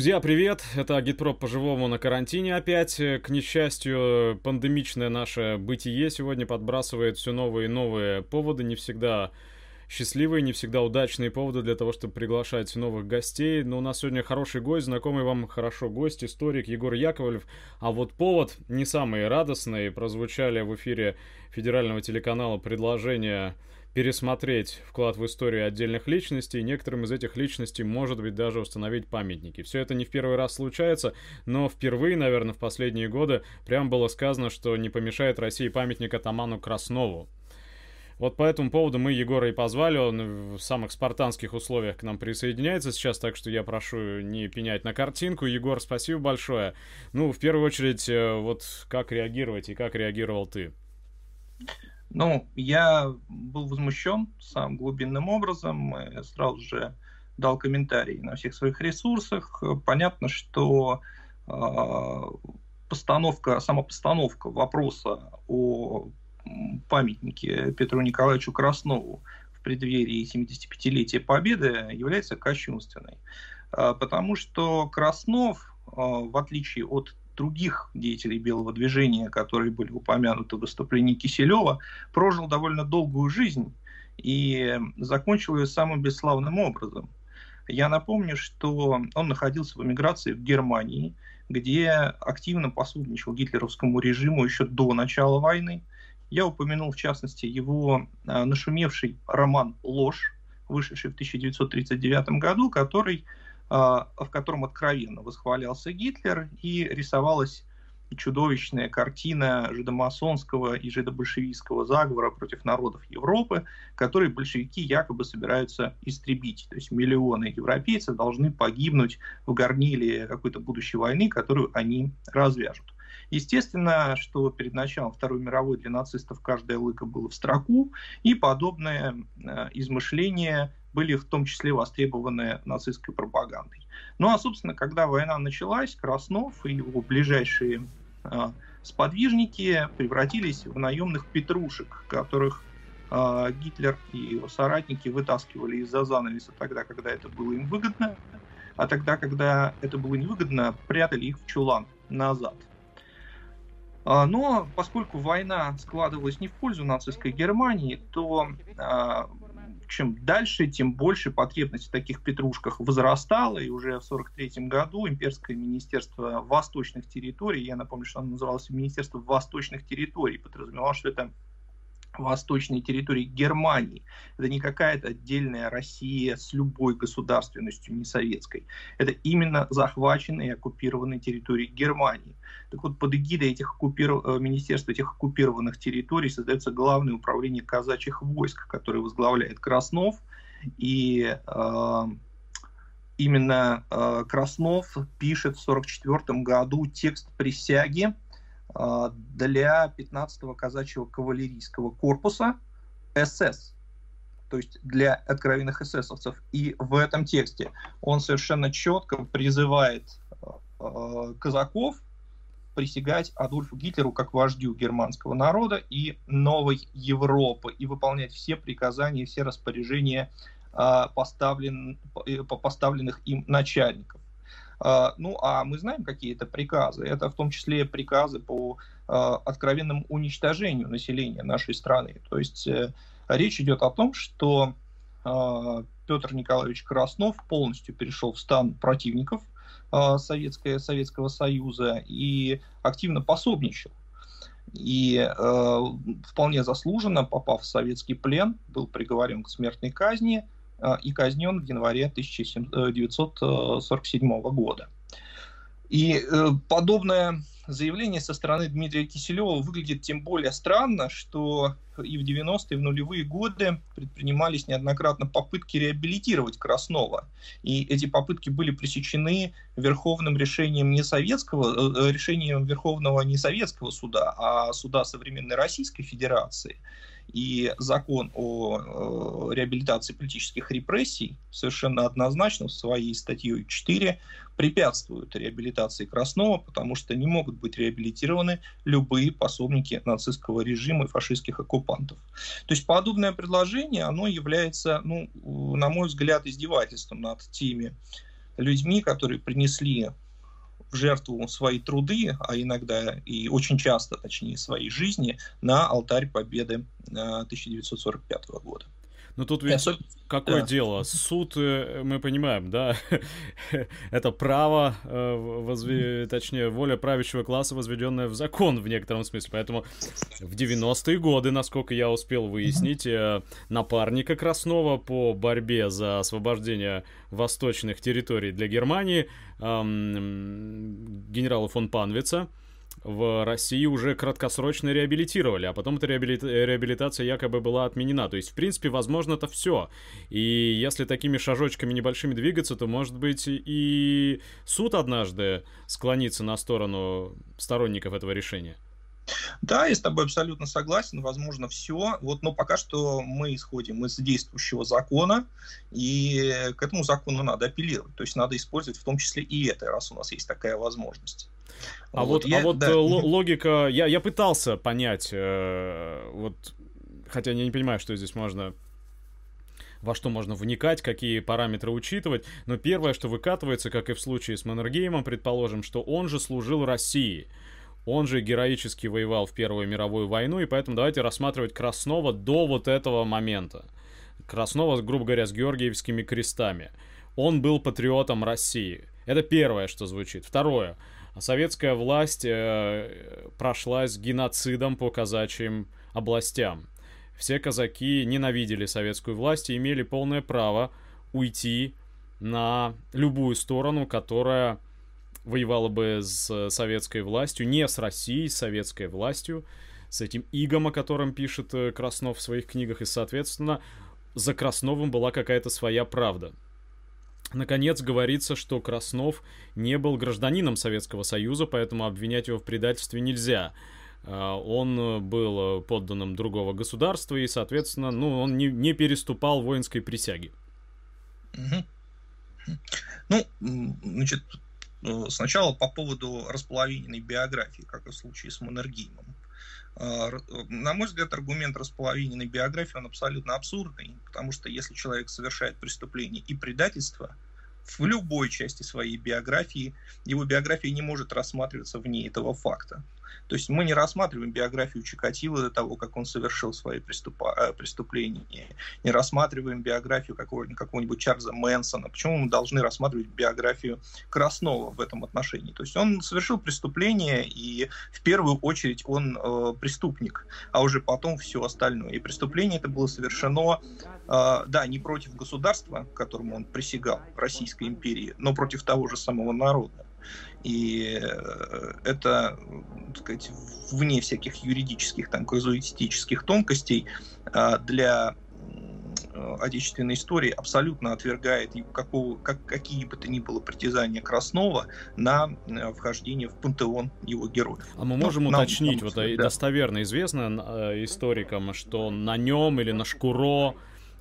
Друзья, привет! Это Агитпроп по-живому на карантине опять. К несчастью, пандемичное наше бытие сегодня подбрасывает все новые и новые поводы, не всегда счастливые, не всегда удачные поводы для того, чтобы приглашать новых гостей. Но у нас сегодня хороший гость, знакомый вам хорошо гость, историк Егор Яковлев. А вот повод не самый радостный. Прозвучали в эфире федерального телеканала предложения пересмотреть вклад в историю отдельных личностей, некоторым из этих личностей, может быть, даже установить памятники. Все это не в первый раз случается, но впервые, наверное, в последние годы прям было сказано, что не помешает России памятник атаману Краснову. Вот по этому поводу мы Егора и позвали, он в самых спартанских условиях к нам присоединяется сейчас, так что я прошу не пенять на картинку. Егор, спасибо большое. Ну, в первую очередь, э, вот как реагировать и как реагировал ты? Ну, я был возмущен самым глубинным образом, сразу же дал комментарий на всех своих ресурсах. Понятно, что э, постановка, сама постановка вопроса о памятнике Петру Николаевичу Краснову в преддверии 75-летия Победы является кощунственной. Э, потому что Краснов, э, в отличие от других деятелей белого движения, которые были упомянуты в выступлении Киселева, прожил довольно долгую жизнь и закончил ее самым бесславным образом. Я напомню, что он находился в эмиграции в Германии, где активно посудничал гитлеровскому режиму еще до начала войны. Я упомянул, в частности, его а, нашумевший роман «Ложь», вышедший в 1939 году, который в котором откровенно восхвалялся Гитлер и рисовалась чудовищная картина жидомасонского и жидобольшевистского заговора против народов Европы, который большевики якобы собираются истребить. То есть миллионы европейцев должны погибнуть в горниле какой-то будущей войны, которую они развяжут. Естественно, что перед началом Второй мировой для нацистов каждая лыка была в строку, и подобное э, измышление были в том числе востребованы нацистской пропагандой. Ну а, собственно, когда война началась, Краснов и его ближайшие э, сподвижники превратились в наемных петрушек, которых э, Гитлер и его соратники вытаскивали из-за занавеса тогда, когда это было им выгодно, а тогда, когда это было невыгодно, прятали их в чулан назад. Но поскольку война складывалась не в пользу нацистской Германии, то чем дальше, тем больше потребность в таких петрушках возрастала, и уже в 1943 году имперское министерство восточных территорий, я напомню, что оно называлось Министерство восточных территорий, подразумевало, что это восточной территории Германии. Это не какая-то отдельная Россия с любой государственностью, не советской. Это именно захваченные и оккупированные территории Германии. Так вот, под эгидой этих оккупиров... Э, министерства этих оккупированных территорий создается Главное управление казачьих войск, которое возглавляет Краснов. И э, именно э, Краснов пишет в 1944 году текст присяги, для 15-го казачьего кавалерийского корпуса СС, то есть для откровенных эсэсовцев. И в этом тексте он совершенно четко призывает э, казаков присягать Адольфу Гитлеру как вождю германского народа и новой Европы и выполнять все приказания и все распоряжения э, поставлен, поставленных им начальников. А, ну, а мы знаем, какие это приказы. Это в том числе приказы по а, откровенному уничтожению населения нашей страны. То есть э, речь идет о том, что а, Петр Николаевич Краснов полностью перешел в стан противников Советского, Советского Союза и активно пособничал. И э, вполне заслуженно, попав в советский плен, был приговорен к смертной казни – и казнен в январе 1947 э, года. И э, подобное заявление со стороны Дмитрия Киселева выглядит тем более странно, что и в 90-е, и в нулевые годы предпринимались неоднократно попытки реабилитировать Краснова. И эти попытки были пресечены верховным решением не советского, решением Верховного не советского суда, а суда современной Российской Федерации – и закон о реабилитации политических репрессий совершенно однозначно в своей статье 4 препятствует реабилитации Краснова, потому что не могут быть реабилитированы любые пособники нацистского режима и фашистских оккупантов. То есть подобное предложение, оно является, ну, на мой взгляд, издевательством над теми людьми, которые принесли в жертву свои труды, а иногда и очень часто, точнее, свои жизни на алтарь победы 1945 года. Ну тут ведь Особенно... какое да. дело? Суд, э, мы понимаем, да, это право, э, возв... точнее, воля правящего класса, возведенная в закон в некотором смысле. Поэтому в 90-е годы, насколько я успел выяснить, э, напарника Краснова по борьбе за освобождение восточных территорий для Германии, эм, генерала фон Панвица, в России уже краткосрочно реабилитировали, а потом эта реабилита- реабилитация якобы была отменена. То есть, в принципе, возможно, это все. И если такими шажочками небольшими двигаться, то, может быть, и суд однажды склонится на сторону сторонников этого решения. Да, я с тобой абсолютно согласен. Возможно, все. Вот, но пока что мы исходим из действующего закона, и к этому закону надо апеллировать. То есть надо использовать в том числе и это, раз у нас есть такая возможность. А вот, вот, я, а вот да. логика, я, я пытался понять, э, вот, хотя я не понимаю, что здесь можно во что можно вникать, какие параметры учитывать. Но первое, что выкатывается, как и в случае с Маннергеймом, предположим, что он же служил России. Он же героически воевал в Первую мировую войну, и поэтому давайте рассматривать Краснова до вот этого момента. Краснова, грубо говоря, с георгиевскими крестами. Он был патриотом России. Это первое, что звучит. Второе советская власть э, прошлась геноцидом по казачьим областям. Все казаки ненавидели советскую власть и имели полное право уйти на любую сторону, которая воевала бы с советской властью, не с Россией, с советской властью, с этим игом, о котором пишет э, Краснов в своих книгах, и, соответственно, за Красновым была какая-то своя правда. Наконец говорится, что Краснов не был гражданином Советского Союза, поэтому обвинять его в предательстве нельзя. А, он был подданным другого государства и, соответственно, ну, он не, не переступал воинской присяги. Ну, значит, э, сначала по поводу располовиненной биографии, как и в случае с Маннергеймом. А, на мой взгляд, аргумент располовиненной биографии, он абсолютно абсурдный, потому что если человек совершает преступление и предательство, в любой части своей биографии, его биография не может рассматриваться вне этого факта. То есть мы не рассматриваем биографию Чикатило до того, как он совершил свои преступа, э, преступления, не рассматриваем биографию какого-нибудь, какого-нибудь Чарльза Мэнсона. Почему мы должны рассматривать биографию Краснова в этом отношении? То есть он совершил преступление, и в первую очередь он э, преступник, а уже потом все остальное. И преступление это было совершено, э, да, не против государства, которому он присягал, Российской империи, но против того же самого народа. И э, это, так сказать, вне всяких юридических, там, казуистических тонкостей а, для э, отечественной истории абсолютно отвергает какого, как, какие бы то ни было притязания Краснова на э, вхождение в пантеон его героев. А мы можем ну, уточнить, нам, вот да. достоверно известно историкам, что на нем или на Шкуро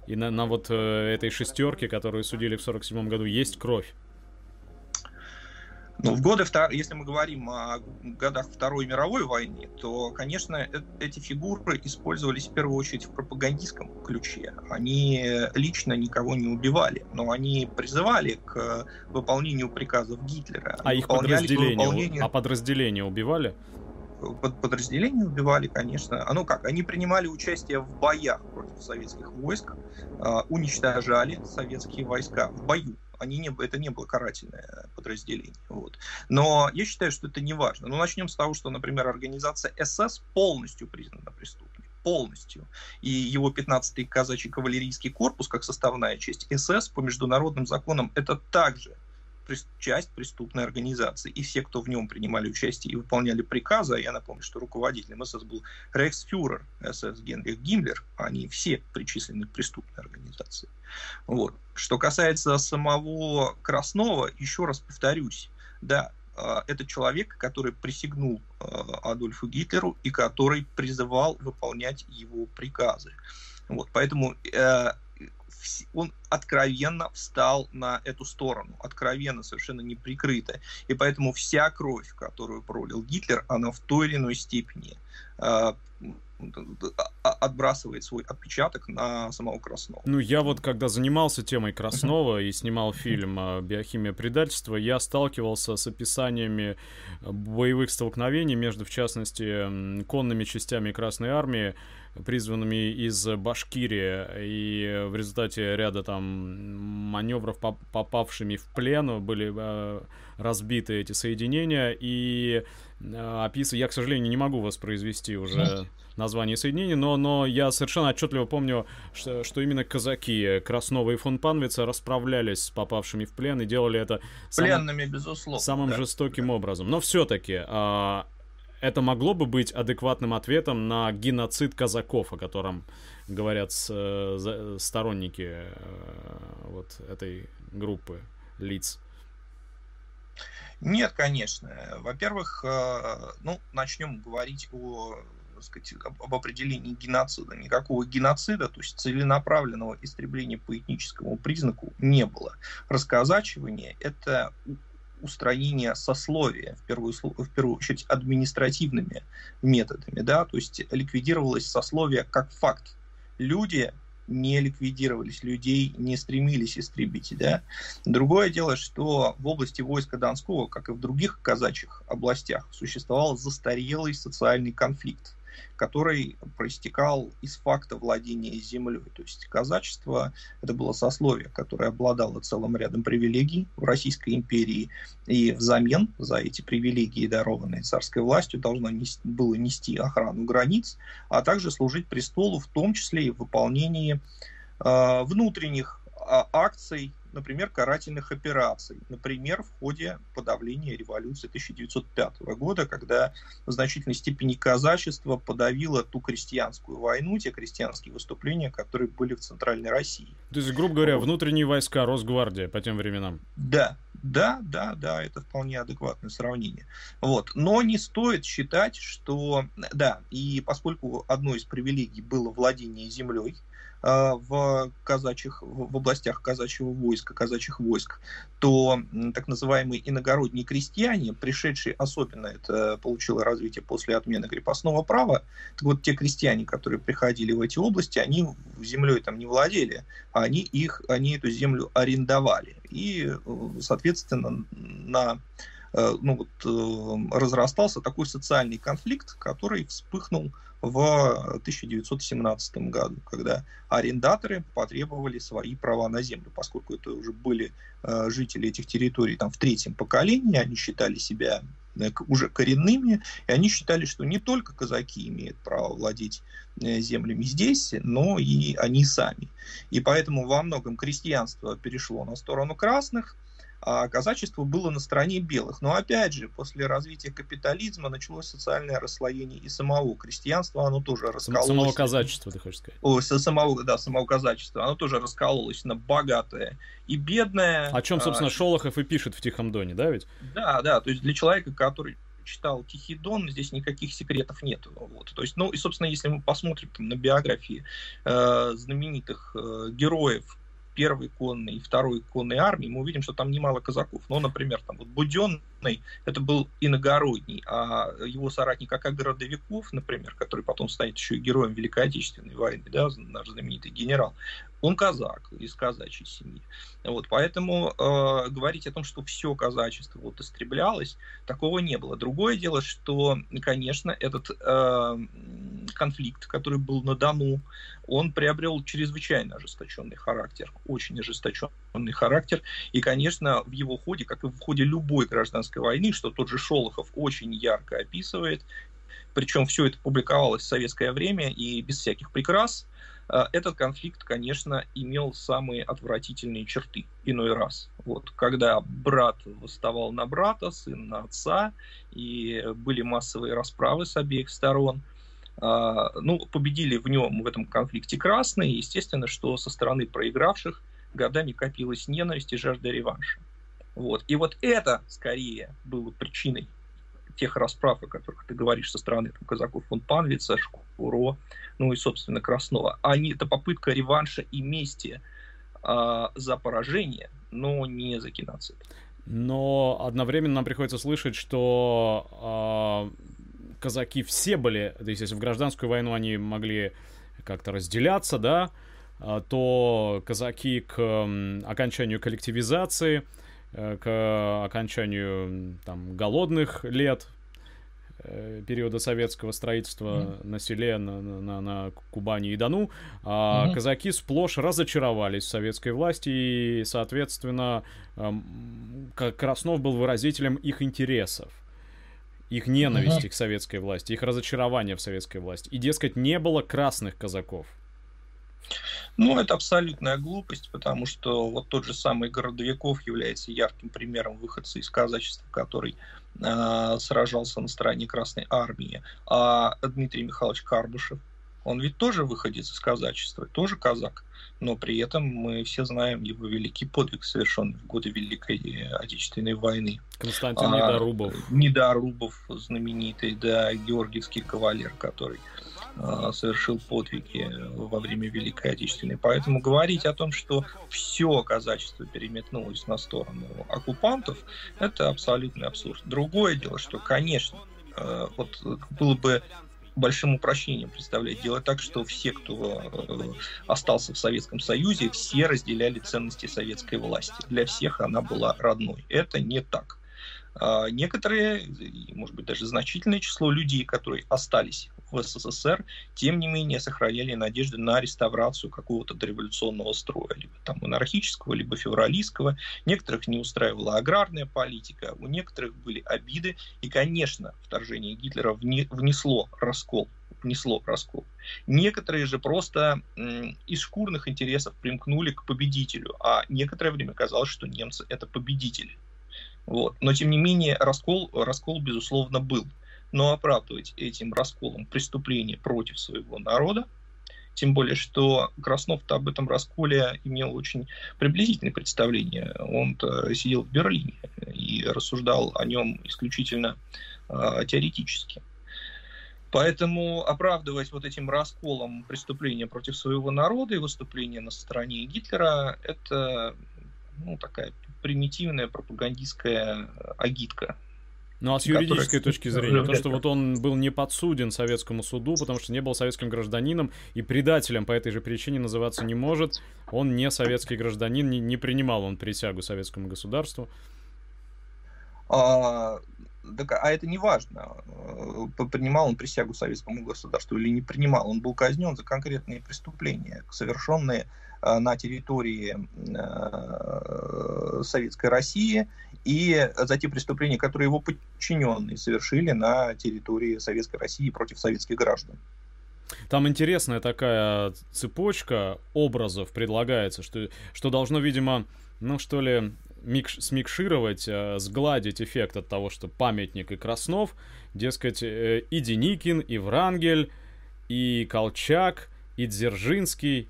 и на, на вот этой шестерке, которую судили в 47 году, есть кровь? Ну, в годы, если мы говорим о годах Второй мировой войны, то, конечно, э, эти фигуры использовались в первую очередь в пропагандистском ключе. Они лично никого не убивали, но они призывали к выполнению приказов Гитлера. А их подразделения, выполнению... а подразделения убивали? Под подразделения убивали, конечно. А ну как, они принимали участие в боях против советских войск, а, уничтожали советские войска в бою они не, это не было карательное подразделение. Вот. Но я считаю, что это не важно. Но начнем с того, что, например, организация СС полностью признана преступной. Полностью. И его 15-й казачий кавалерийский корпус, как составная часть СС по международным законам, это также часть преступной организации. И все, кто в нем принимали участие и выполняли приказы, а я напомню, что руководителем СС был рейхсфюрер СС Генрих Гиммлер, они все причислены к преступной организации. Вот. Что касается самого Краснова, еще раз повторюсь, да, а, это человек, который присягнул а, Адольфу Гитлеру и который призывал выполнять его приказы. Вот, поэтому э, он откровенно встал на эту сторону, откровенно, совершенно неприкрыто. И поэтому вся кровь, которую пролил Гитлер, она в той или иной степени э, отбрасывает свой отпечаток на самого Краснова. Ну, я вот когда занимался темой Краснова и снимал фильм «Биохимия предательства», я сталкивался с описаниями боевых столкновений между, в частности, конными частями Красной Армии, призванными из Башкирии, и в результате ряда там маневров, попавшими в плен, были э, разбиты эти соединения, и э, описываю, я, к сожалению, не могу воспроизвести уже название соединений, но, но я совершенно отчетливо помню, что, что именно казаки Краснова и фон Панвица расправлялись с попавшими в плен и делали это пленными, безусловно, самым да. жестоким образом. Но все-таки а, это могло бы быть адекватным ответом на геноцид казаков, о котором говорят с, э, сторонники э, вот этой группы лиц? Нет, конечно. Во-первых, э, ну, начнем говорить о так сказать, об определении геноцида. Никакого геноцида, то есть целенаправленного истребления по этническому признаку не было. Расказачивание – это устранения сословия, в первую, в первую очередь административными методами, да, то есть ликвидировалось сословие как факт. Люди не ликвидировались, людей не стремились истребить. Да? Другое дело, что в области войска Донского, как и в других казачьих областях, существовал застарелый социальный конфликт который проистекал из факта владения землей. То есть казачество – это было сословие, которое обладало целым рядом привилегий в Российской империи, и взамен за эти привилегии, дарованные царской властью, должно нести, было нести охрану границ, а также служить престолу, в том числе и в выполнении э, внутренних э, акций например, карательных операций. Например, в ходе подавления революции 1905 года, когда в значительной степени казачество подавило ту крестьянскую войну, те крестьянские выступления, которые были в Центральной России. То есть, грубо говоря, внутренние войска Росгвардия по тем временам. Да, да, да, да, это вполне адекватное сравнение. Вот. Но не стоит считать, что... Да, и поскольку одной из привилегий было владение землей, в казачьих, в областях казачьего войска, казачьих войск, то так называемые иногородние крестьяне, пришедшие, особенно это получило развитие после отмены крепостного права, так вот те крестьяне, которые приходили в эти области, они землей там не владели, а они, их, они эту землю арендовали. И, э, соответственно, на э, ну вот, разрастался такой социальный конфликт, который вспыхнул в 1917 году, когда арендаторы потребовали свои права на землю, поскольку это уже были э, жители этих территорий там, в третьем поколении, они считали себя э, уже коренными, и они считали, что не только казаки имеют право владеть э, землями здесь, но и они сами. И поэтому во многом крестьянство перешло на сторону красных – казачество было на стороне белых. Но опять же, после развития капитализма началось социальное расслоение и самого крестьянства, оно тоже раскололось. Самого казачества, ты хочешь сказать? О, самого, да, самого казачества, оно тоже раскололось на богатое и бедное. О чем, собственно, а, Шолохов и пишет в Тихом Доне, да ведь? Да, да, то есть для человека, который читал Тихий Дон, здесь никаких секретов нет. Вот. То есть, ну и, собственно, если мы посмотрим там, на биографии э, знаменитых э, героев первой конной и второй конной армии, мы увидим, что там немало казаков. Ну, например, там вот Буденный, это был иногородний, а его соратник Ака Городовиков, например, который потом станет еще и героем Великой Отечественной войны, да, наш знаменитый генерал, он казак из казачьей семьи. Вот, поэтому э, говорить о том, что все казачество вот истреблялось, такого не было. Другое дело, что, конечно, этот э, конфликт, который был на Дону, он приобрел чрезвычайно ожесточенный характер, очень ожесточенный характер. И, конечно, в его ходе, как и в ходе любой гражданской войны, что тот же Шолохов очень ярко описывает, причем все это публиковалось в советское время и без всяких прикрас, э, этот конфликт, конечно, имел самые отвратительные черты иной раз. Вот, когда брат восставал на брата, сын на отца, и были массовые расправы с обеих сторон – а, ну, победили в нем, в этом конфликте красные, естественно, что со стороны проигравших годами копилась ненависть и жажда реванша. Вот. И вот это, скорее, было причиной тех расправ, о которых ты говоришь со стороны там, казаков фон Панвица, Шкуро, ну и, собственно, Краснова. Они, это попытка реванша и мести э, за поражение, но не за геноцид. Но одновременно нам приходится слышать, что казаки все были, то есть если в гражданскую войну они могли как-то разделяться, да, а, то казаки к окончанию коллективизации, э, к окончанию там, голодных лет, э, периода советского строительства mm-hmm. на селе, на, на, на Кубани и Дону, а mm-hmm. казаки сплошь разочаровались в советской власти, и, соответственно, Краснов был выразителем их интересов их ненависти mm-hmm. к советской власти, их разочарования в советской власти. И, дескать, не было красных казаков. Ну, это абсолютная глупость, потому что вот тот же самый Городовиков является ярким примером выходца из казачества, который э, сражался на стороне Красной Армии. А Дмитрий Михайлович Карбышев, он ведь тоже выходец из казачества, тоже казак, но при этом мы все знаем его великий подвиг, совершенный в годы Великой Отечественной войны. Константин а, Недорубов. Недорубов, знаменитый, да, георгиевский кавалер, который а, совершил подвиги во время Великой Отечественной. Поэтому говорить о том, что все казачество переметнулось на сторону оккупантов, это абсолютный абсурд. Другое дело, что, конечно, э, вот было бы большим упрощением представлять. Делать так, что все, кто э, остался в Советском Союзе, все разделяли ценности советской власти. Для всех она была родной. Это не так. А некоторые, может быть, даже значительное число людей, которые остались в СССР, тем не менее сохраняли надежды на реставрацию какого-то дореволюционного строя, либо там монархического, либо февралистского. Некоторых не устраивала аграрная политика, у некоторых были обиды, и, конечно, вторжение Гитлера внесло раскол внесло раскол. Некоторые же просто из шкурных интересов примкнули к победителю, а некоторое время казалось, что немцы это победители. Вот. Но, тем не менее, раскол, раскол, безусловно, был но оправдывать этим расколом преступление против своего народа, тем более, что Краснов-то об этом расколе имел очень приблизительное представление. он сидел в Берлине и рассуждал о нем исключительно э, теоретически. Поэтому оправдывать вот этим расколом преступления против своего народа и выступление на стороне Гитлера – это ну, такая примитивная пропагандистская агитка ну а с юридической точки зрения, то, что вот он был не подсуден советскому суду, потому что не был советским гражданином и предателем по этой же причине называться не может, он не советский гражданин, не, не принимал он присягу советскому государству. А, так, а это не важно, э, принимал он присягу советскому государству или не принимал. Он был казнен за конкретные преступления, совершенные э, на территории э, Советской России и за те преступления, которые его подчиненные совершили на территории Советской России против советских граждан. Там интересная такая цепочка образов предлагается, что, что должно, видимо, ну что ли, микш, смикшировать, э, сгладить эффект от того, что памятник и Краснов, дескать, э, и Деникин, и Врангель, и Колчак, и Дзержинский,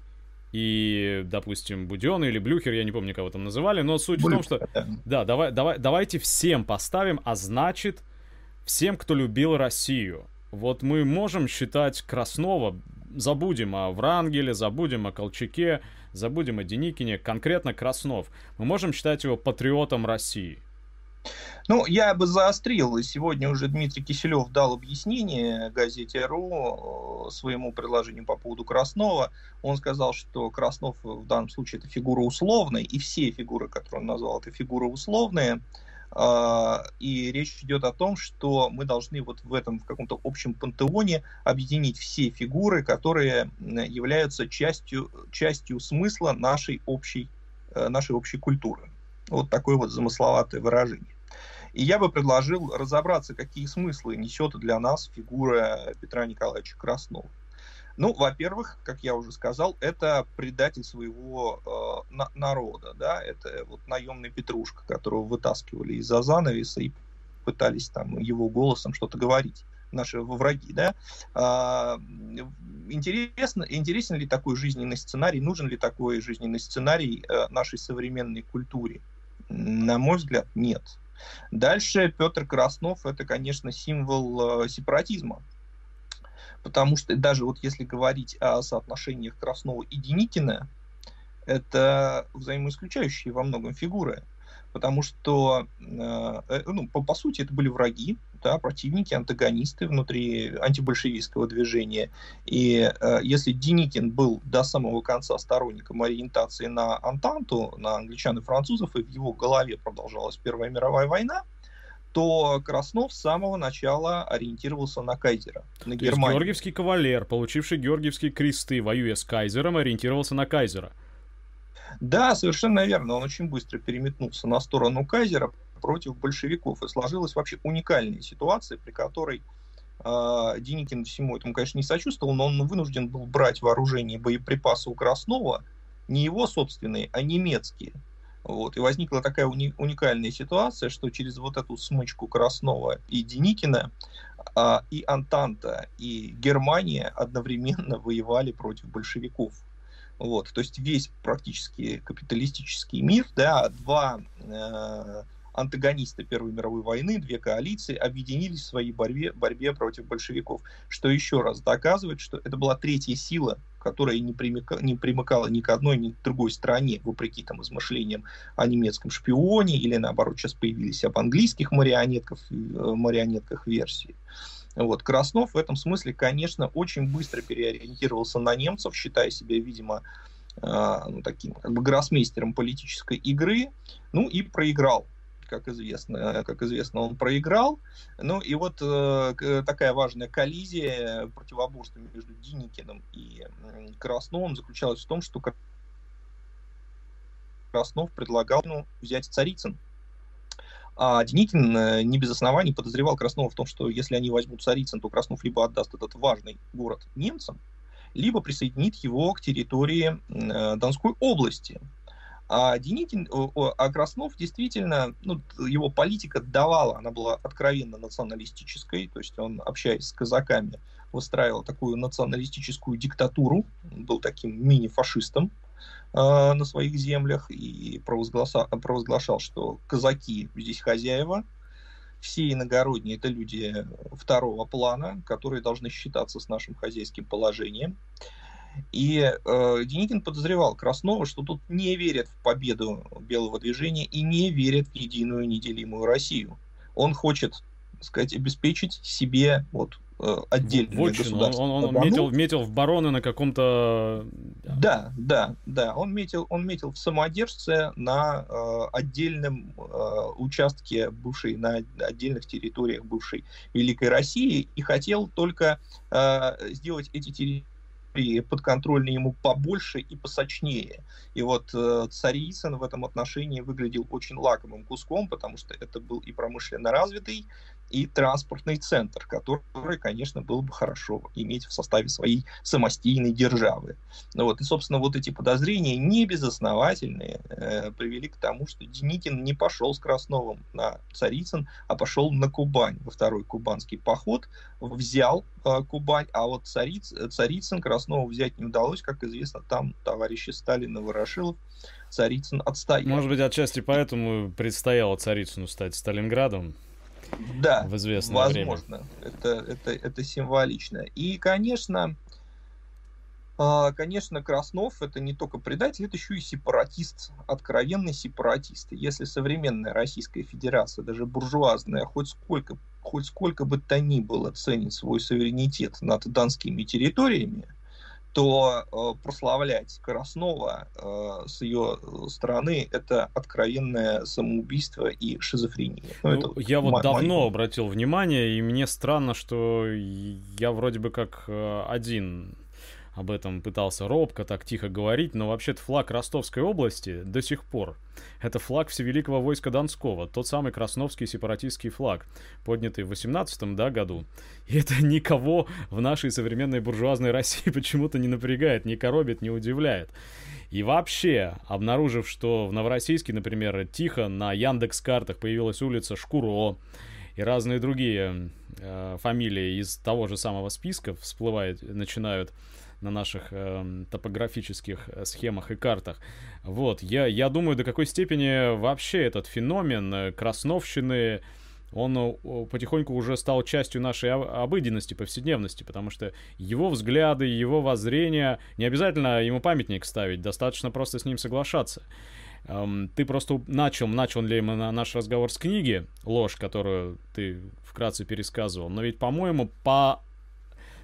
и, допустим, Буден или Блюхер, я не помню, кого там называли, но суть Блюхер, в том, что... Да, давай, давай, давайте всем поставим, а значит, всем, кто любил Россию. Вот мы можем считать Краснова, забудем о Врангеле, забудем о Колчаке, забудем о Деникине, конкретно Краснов. Мы можем считать его патриотом России. Ну, я бы заострил. Сегодня уже Дмитрий Киселев дал объяснение газете РУ э, своему предложению по поводу Краснова. Он сказал, что Краснов в данном случае это фигура условная, и все фигуры, которые он назвал, это фигуры условные. А, и речь идет о том, что мы должны вот в этом в каком-то общем пантеоне объединить все фигуры, которые являются частью, частью смысла нашей общей, э, нашей общей культуры. Вот такое вот замысловатое выражение. И я бы предложил разобраться, какие смыслы несет для нас фигура Петра Николаевича Краснова. Ну, во-первых, как я уже сказал, это предатель своего э, на- народа, да, это вот наемный Петрушка, которого вытаскивали из-за занавеса и пытались там его голосом что-то говорить наши враги, да. А, интересно, интересен ли такой жизненный сценарий, нужен ли такой жизненный сценарий э, нашей современной культуре? На мой взгляд, нет. Дальше Петр Краснов это, конечно, символ э, сепаратизма. Потому что даже вот если говорить о соотношениях Краснова и Деникина, это взаимоисключающие во многом фигуры. Потому что, э, э, ну, по, по сути, это были враги, да, противники, антагонисты внутри антибольшевистского движения. И э, если Деникин был до самого конца сторонником ориентации на Антанту, на англичан и французов, и в его голове продолжалась Первая мировая война, то Краснов с самого начала ориентировался на кайзера, на то Германию. Есть Георгиевский кавалер, получивший Георгиевские кресты, воюя с кайзером, ориентировался на кайзера. Да, совершенно верно. Он очень быстро переметнулся на сторону кайзера против большевиков. И сложилась вообще уникальная ситуация, при которой э, Деникин всему этому, конечно, не сочувствовал, но он вынужден был брать вооружение и боеприпасы у Краснова, не его собственные, а немецкие. Вот. И возникла такая уни- уникальная ситуация, что через вот эту смычку Краснова и Деникина а, и Антанта, и Германия одновременно воевали против большевиков. Вот. То есть весь практически капиталистический мир, да, два э, антагониста Первой мировой войны, две коалиции объединились в своей борьбе, борьбе против большевиков, что еще раз доказывает, что это была третья сила, которая не, примека, не примыкала ни к одной, ни к другой стране, вопреки там измышлениям о немецком шпионе, или наоборот, сейчас появились об английских марионетках, э, марионетках версии. Вот. Краснов в этом смысле, конечно, очень быстро переориентировался на немцев, считая себя, видимо, э, ну, таким как бы гроссмейстером политической игры, ну и проиграл как известно, как известно, он проиграл. Ну и вот э, такая важная коллизия, противоборство между Диникиным и э, Красновым заключалась в том, что Краснов предлагал ну, взять Царицын. А Деникин э, не без оснований подозревал Краснова в том, что если они возьмут Царицын, то Краснов либо отдаст этот важный город немцам, либо присоединит его к территории э, Донской области. А Деникин, а Краснов действительно, ну, его политика давала, она была откровенно националистической, то есть он, общаясь с казаками, выстраивал такую националистическую диктатуру, был таким мини-фашистом э, на своих землях и провозглашал, провозглашал, что казаки здесь хозяева, все иногородние это люди второго плана, которые должны считаться с нашим хозяйским положением. И э, Деникин подозревал Краснова, что тут не верят в победу белого движения и не верят в единую неделимую Россию. Он хочет, так сказать, обеспечить себе вот э, отдельное Вотчину. государство. Он, он, он метил, метил в бароны на каком-то... Да, да, да. Он метил, он метил в самодержце на э, отдельном э, участке бывшей, на отдельных территориях бывшей Великой России и хотел только э, сделать эти территории и подконтрольные ему побольше и посочнее. И вот э, Царицын в этом отношении выглядел очень лакомым куском, потому что это был и промышленно развитый, и транспортный центр, который, конечно, было бы хорошо иметь в составе своей самостийной державы. Ну вот, и, собственно, вот эти подозрения не безосновательные э, привели к тому, что Деникин не пошел с Красновым на Царицын, а пошел на Кубань, во второй кубанский поход, взял э, Кубань, а вот Цариц, Царицын Краснову взять не удалось, как известно, там товарищи Сталин и Ворошилов Царицын отстоял. Может быть, отчасти поэтому предстояло Царицыну стать Сталинградом? Да, в известное возможно. Время. Это, это, это символично. И, конечно, а, конечно, Краснов это не только предатель, это еще и сепаратист, откровенный сепаратист. Если современная Российская Федерация, даже буржуазная, хоть сколько, хоть сколько бы то ни было ценит свой суверенитет над донскими территориями, то э, прославлять Краснова э, с ее стороны это откровенное самоубийство и шизофрения. Ну, ну, это я вот давно обратил внимание, и мне странно, что я вроде бы как э, один об этом пытался робко так тихо говорить, но вообще-то флаг Ростовской области до сих пор. Это флаг Всевеликого войска Донского, тот самый красновский сепаратистский флаг, поднятый в 18 да, году. И это никого в нашей современной буржуазной России почему-то не напрягает, не коробит, не удивляет. И вообще, обнаружив, что в Новороссийске, например, тихо на Яндекс картах появилась улица Шкуро, и разные другие э, фамилии из того же самого списка всплывают, начинают на наших э, топографических схемах и картах. Вот, я, я думаю, до какой степени вообще этот феномен э, красновщины он э, потихоньку уже стал частью нашей обыденности, повседневности, потому что его взгляды, его воззрения, не обязательно ему памятник ставить, достаточно просто с ним соглашаться. Эм, ты просто начал, начал ли мы наш разговор с книги «Ложь», которую ты вкратце пересказывал, но ведь, по-моему, по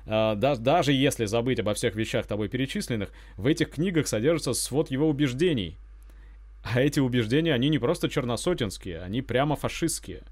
да, даже если забыть обо всех вещах тобой перечисленных, в этих книгах содержится свод его убеждений. А эти убеждения, они не просто черносотенские, они прямо фашистские.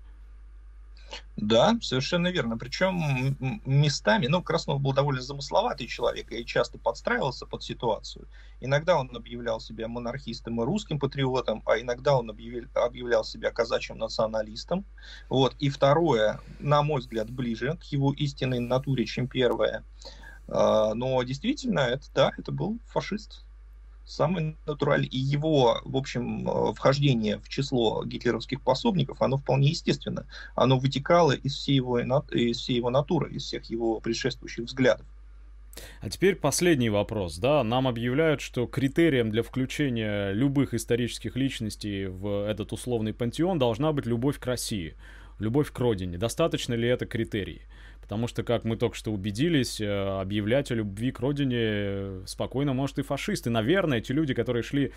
Да, совершенно верно. Причем местами, ну, Краснов был довольно замысловатый человек и часто подстраивался под ситуацию. Иногда он объявлял себя монархистом и русским патриотом, а иногда он объявил, объявлял себя казачьим националистом. Вот. И второе, на мой взгляд, ближе к его истинной натуре, чем первое. А, но действительно, это, да, это был фашист самый натуральный. И его, в общем, э, вхождение в число гитлеровских пособников, оно вполне естественно. Оно вытекало из всей его, из всей его натуры, из всех его предшествующих взглядов. А теперь последний вопрос, да, нам объявляют, что критерием для включения любых исторических личностей в этот условный пантеон должна быть любовь к России, любовь к родине. Достаточно ли это критерий? Потому что, как мы только что убедились, э, объявлять о любви к родине э, спокойно может и фашисты. Наверное, эти люди, которые шли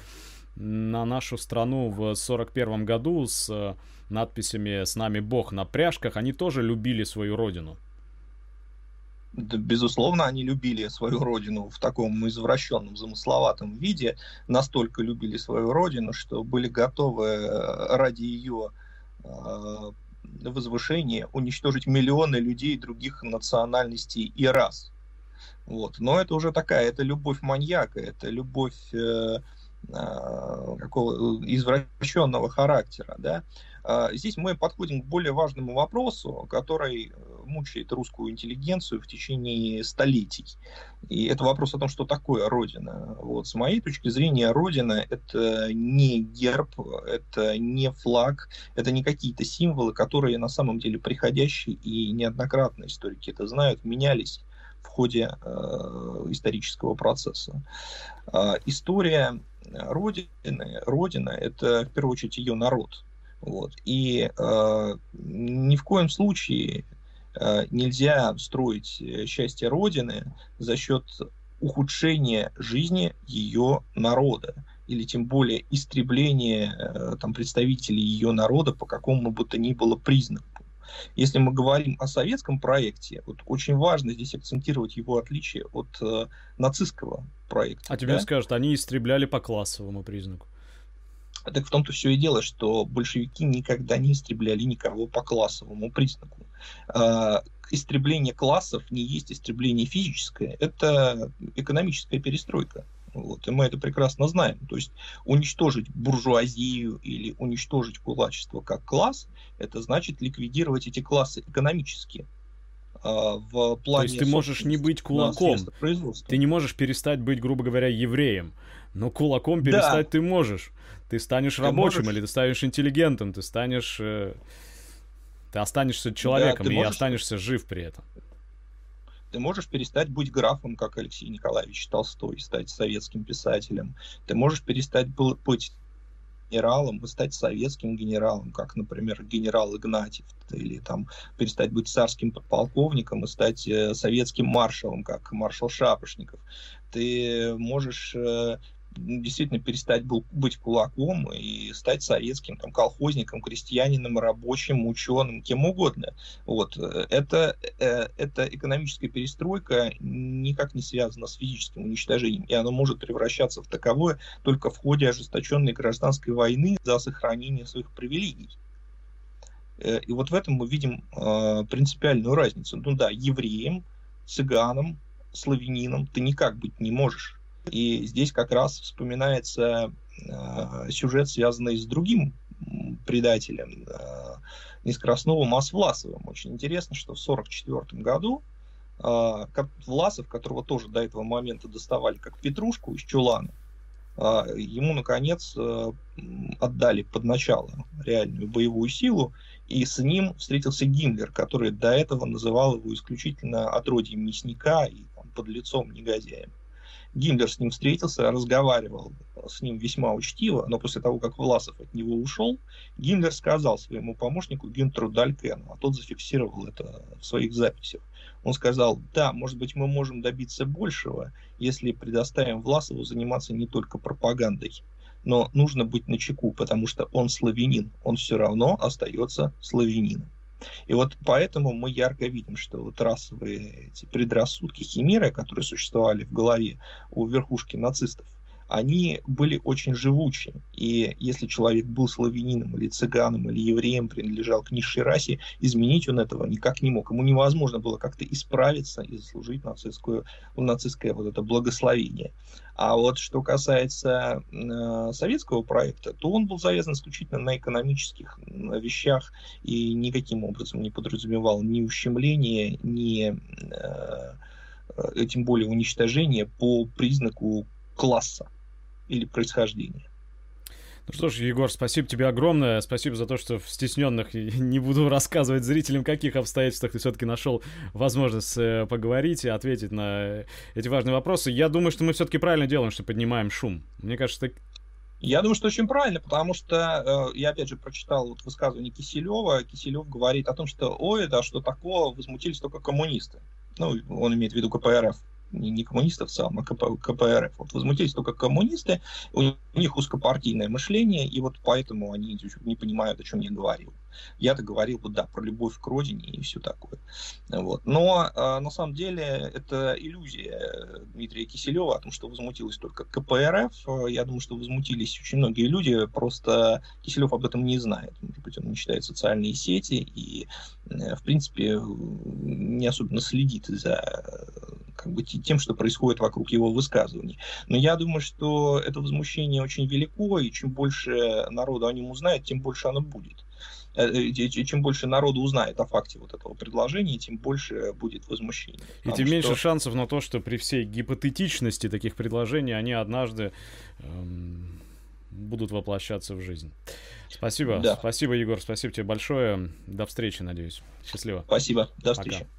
на нашу страну в 41 году с э, надписями «С нами Бог» на пряжках, они тоже любили свою родину. Да, безусловно, они любили свою родину в таком извращенном, замысловатом виде, настолько любили свою родину, что были готовы ради ее возвышение уничтожить миллионы людей других национальностей и рас. Вот. Но это уже такая, это любовь маньяка, это любовь э, э, какого извращенного характера. Да? А, здесь мы подходим к более важному вопросу, который э, мучает русскую интеллигенцию в течение столетий. И это вопрос о том, что такое Родина. Вот, с моей точки зрения, Родина — это не герб, это не флаг, это не какие-то символы, которые на самом деле приходящие и неоднократно историки это знают, менялись в ходе э, исторического процесса. Э, история Родины, Родина — это в первую очередь ее народ — вот. И э, ни в коем случае э, нельзя строить э, счастье Родины за счет ухудшения жизни ее народа или тем более истребления э, там, представителей ее народа по какому бы то ни было признаку. Если мы говорим о советском проекте, вот очень важно здесь акцентировать его отличие от э, нацистского проекта. А тебе да? скажут, они истребляли по классовому признаку. Так в том-то все и дело, что большевики никогда не истребляли никого по классовому признаку. А, истребление классов не есть истребление физическое, это экономическая перестройка. Вот, и мы это прекрасно знаем. То есть уничтожить буржуазию или уничтожить кулачество как класс, это значит ликвидировать эти классы экономически. А, в плане То есть ты можешь не быть кулаком, ты не можешь перестать быть, грубо говоря, евреем, но кулаком перестать да. ты можешь. Ты станешь ты рабочим можешь... или ты станешь интеллигентом, ты станешь... Э, ты останешься человеком да, и можешь... останешься жив при этом. Ты можешь перестать быть графом, как Алексей Николаевич Толстой, стать советским писателем. Ты можешь перестать быть генералом и стать советским генералом, как, например, генерал Игнатьев, или там перестать быть царским подполковником и стать э, советским маршалом, как маршал Шапошников. Ты можешь э, действительно перестать был, быть кулаком и стать советским там, колхозником, крестьянином, рабочим, ученым, кем угодно. Вот. Это, э, это экономическая перестройка никак не связана с физическим уничтожением, и она может превращаться в таковое только в ходе ожесточенной гражданской войны за сохранение своих привилегий. Э, и вот в этом мы видим э, принципиальную разницу. Ну да, евреям, цыганам, славянином ты никак быть не можешь и здесь как раз вспоминается э, сюжет, связанный с другим предателем, э, не с Красновым, а с Власовым. Очень интересно, что в 1944 году э, Власов, которого тоже до этого момента доставали как петрушку из чулана, э, ему, наконец, э, отдали под начало реальную боевую силу, и с ним встретился Гиммлер, который до этого называл его исключительно отродьем мясника и там, под лицом негодяем. Гиммлер с ним встретился, разговаривал с ним весьма учтиво, но после того, как Власов от него ушел, Гиммлер сказал своему помощнику Гюнтеру Далькену, а тот зафиксировал это в своих записях. Он сказал, да, может быть, мы можем добиться большего, если предоставим Власову заниматься не только пропагандой, но нужно быть начеку, потому что он славянин, он все равно остается славянином. И вот поэтому мы ярко видим, что вот расовые эти предрассудки, химеры, которые существовали в голове у верхушки нацистов, они были очень живучи. И если человек был славянином или цыганом или евреем, принадлежал к низшей расе, изменить он этого никак не мог. Ему невозможно было как-то исправиться и заслужить нацистскую, нацистское вот это благословение. А вот что касается э, советского проекта, то он был завязан исключительно на экономических вещах и никаким образом не подразумевал ни ущемления, ни э, э, тем более уничтожения по признаку класса или происхождения. Ну что ж, Егор, спасибо тебе огромное. Спасибо за то, что в стесненных не буду рассказывать зрителям, каких обстоятельствах ты все-таки нашел возможность э, поговорить и ответить на эти важные вопросы. Я думаю, что мы все-таки правильно делаем, что поднимаем шум. Мне кажется, так... Я думаю, что очень правильно, потому что э, я опять же прочитал вот высказывание Киселева. Киселев говорит о том, что ой, да что такого, возмутились только коммунисты. Ну, он имеет в виду КПРФ не, коммунистов целом, а КП, КПРФ. Вот возмутились только коммунисты, у них узкопартийное мышление, и вот поэтому они не понимают, о чем я говорил. Я-то говорил бы, да, про любовь к родине и все такое. Вот. Но э, на самом деле это иллюзия Дмитрия Киселева о том, что возмутилась только КПРФ. Я думаю, что возмутились очень многие люди, просто Киселев об этом не знает. Может быть, он не читает социальные сети и, э, в принципе, не особенно следит за как бы тем, что происходит вокруг его высказываний. Но я думаю, что это возмущение очень велико, и чем больше народу о нем узнает, тем больше оно будет. Э, э, чем больше народу узнает о факте вот этого предложения, тем больше будет возмущение. И тем что... меньше шансов на то, что при всей гипотетичности таких предложений они однажды эм, будут воплощаться в жизнь. Спасибо. Да. Спасибо, Егор. Спасибо тебе большое. До встречи, надеюсь. Счастливо. Спасибо. До встречи. Пока.